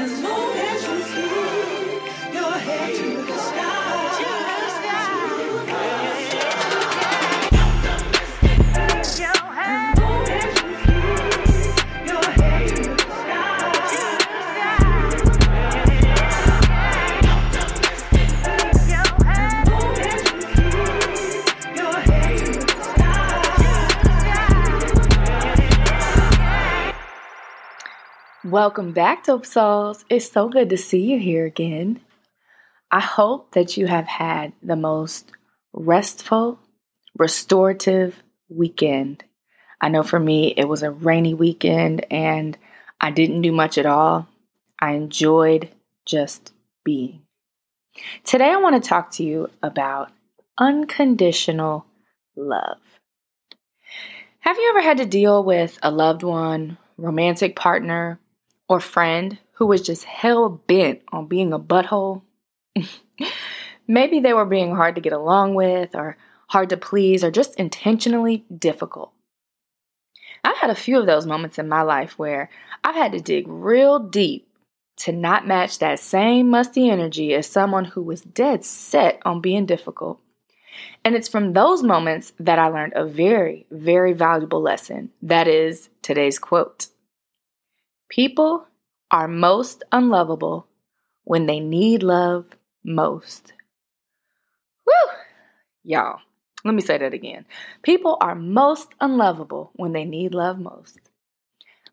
As long as you keep your head to the sky. Welcome back, Dope Souls. It's so good to see you here again. I hope that you have had the most restful, restorative weekend. I know for me, it was a rainy weekend and I didn't do much at all. I enjoyed just being. Today, I want to talk to you about unconditional love. Have you ever had to deal with a loved one, romantic partner, or friend who was just hell bent on being a butthole? Maybe they were being hard to get along with, or hard to please, or just intentionally difficult. I've had a few of those moments in my life where I've had to dig real deep to not match that same musty energy as someone who was dead set on being difficult. And it's from those moments that I learned a very, very valuable lesson. That is today's quote People are most unlovable when they need love most. Woo! Y'all, let me say that again. People are most unlovable when they need love most.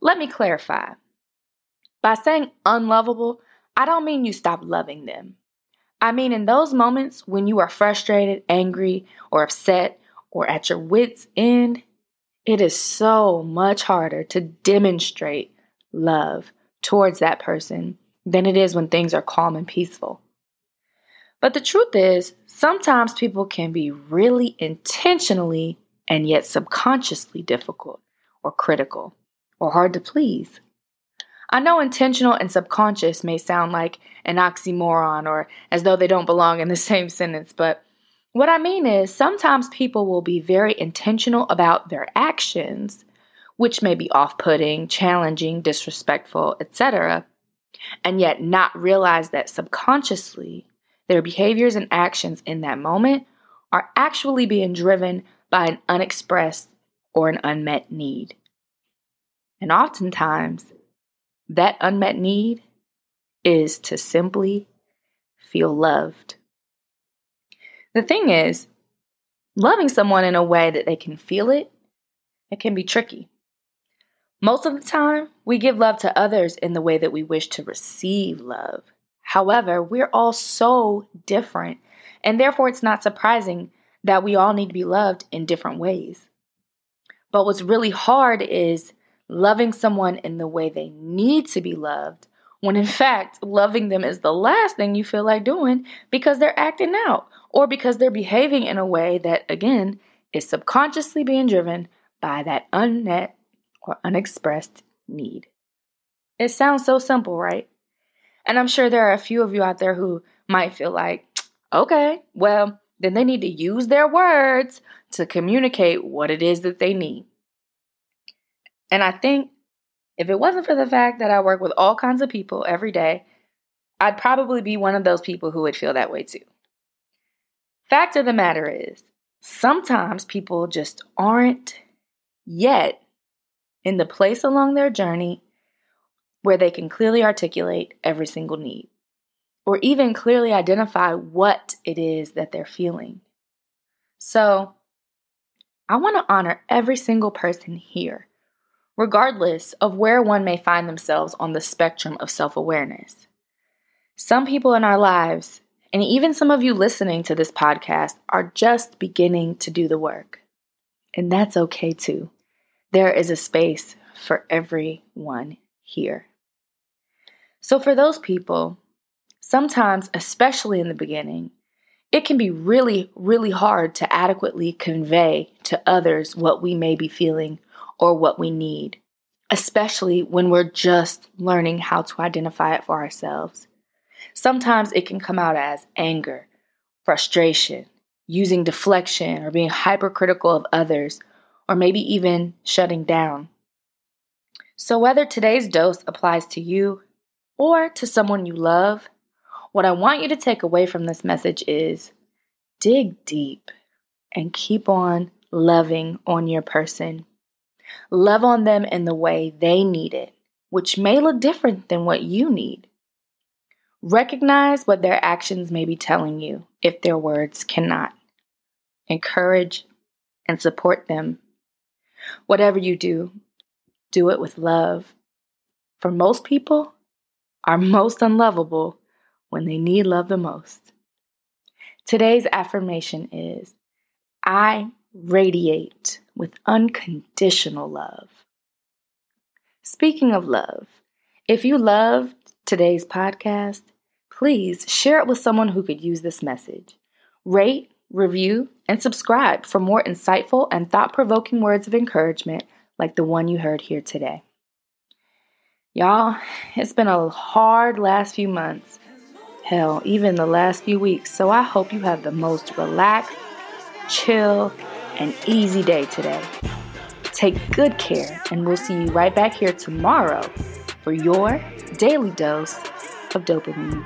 Let me clarify. By saying unlovable, I don't mean you stop loving them. I mean, in those moments when you are frustrated, angry, or upset, or at your wits' end, it is so much harder to demonstrate love towards that person than it is when things are calm and peaceful. But the truth is, sometimes people can be really intentionally and yet subconsciously difficult or critical or hard to please. I know intentional and subconscious may sound like an oxymoron or as though they don't belong in the same sentence, but what I mean is sometimes people will be very intentional about their actions, which may be off putting, challenging, disrespectful, etc., and yet not realize that subconsciously their behaviors and actions in that moment are actually being driven by an unexpressed or an unmet need. And oftentimes, that unmet need is to simply feel loved. The thing is, loving someone in a way that they can feel it, it can be tricky. Most of the time, we give love to others in the way that we wish to receive love. However, we're all so different, and therefore it's not surprising that we all need to be loved in different ways. But what's really hard is loving someone in the way they need to be loved, when in fact, loving them is the last thing you feel like doing because they're acting out or because they're behaving in a way that, again, is subconsciously being driven by that unmet or unexpressed need. It sounds so simple, right? And I'm sure there are a few of you out there who might feel like, okay, well, then they need to use their words to communicate what it is that they need. And I think if it wasn't for the fact that I work with all kinds of people every day, I'd probably be one of those people who would feel that way too. Fact of the matter is, sometimes people just aren't yet in the place along their journey where they can clearly articulate every single need or even clearly identify what it is that they're feeling. So, I want to honor every single person here, regardless of where one may find themselves on the spectrum of self awareness. Some people in our lives, and even some of you listening to this podcast, are just beginning to do the work. And that's okay too. There is a space for everyone here. So, for those people, sometimes, especially in the beginning, it can be really, really hard to adequately convey to others what we may be feeling or what we need, especially when we're just learning how to identify it for ourselves. Sometimes it can come out as anger, frustration, using deflection, or being hypercritical of others, or maybe even shutting down. So, whether today's dose applies to you, or to someone you love, what I want you to take away from this message is dig deep and keep on loving on your person. Love on them in the way they need it, which may look different than what you need. Recognize what their actions may be telling you if their words cannot. Encourage and support them. Whatever you do, do it with love. For most people, are most unlovable when they need love the most. Today's affirmation is I radiate with unconditional love. Speaking of love, if you loved today's podcast, please share it with someone who could use this message. Rate, review, and subscribe for more insightful and thought provoking words of encouragement like the one you heard here today. Y'all, it's been a hard last few months. Hell, even the last few weeks. So I hope you have the most relaxed, chill, and easy day today. Take good care, and we'll see you right back here tomorrow for your daily dose of dopamine.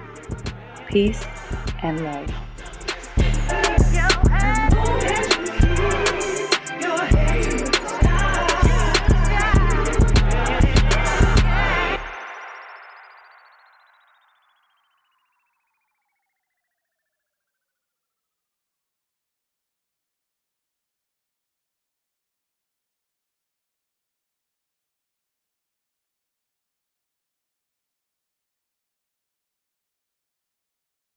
Peace and love.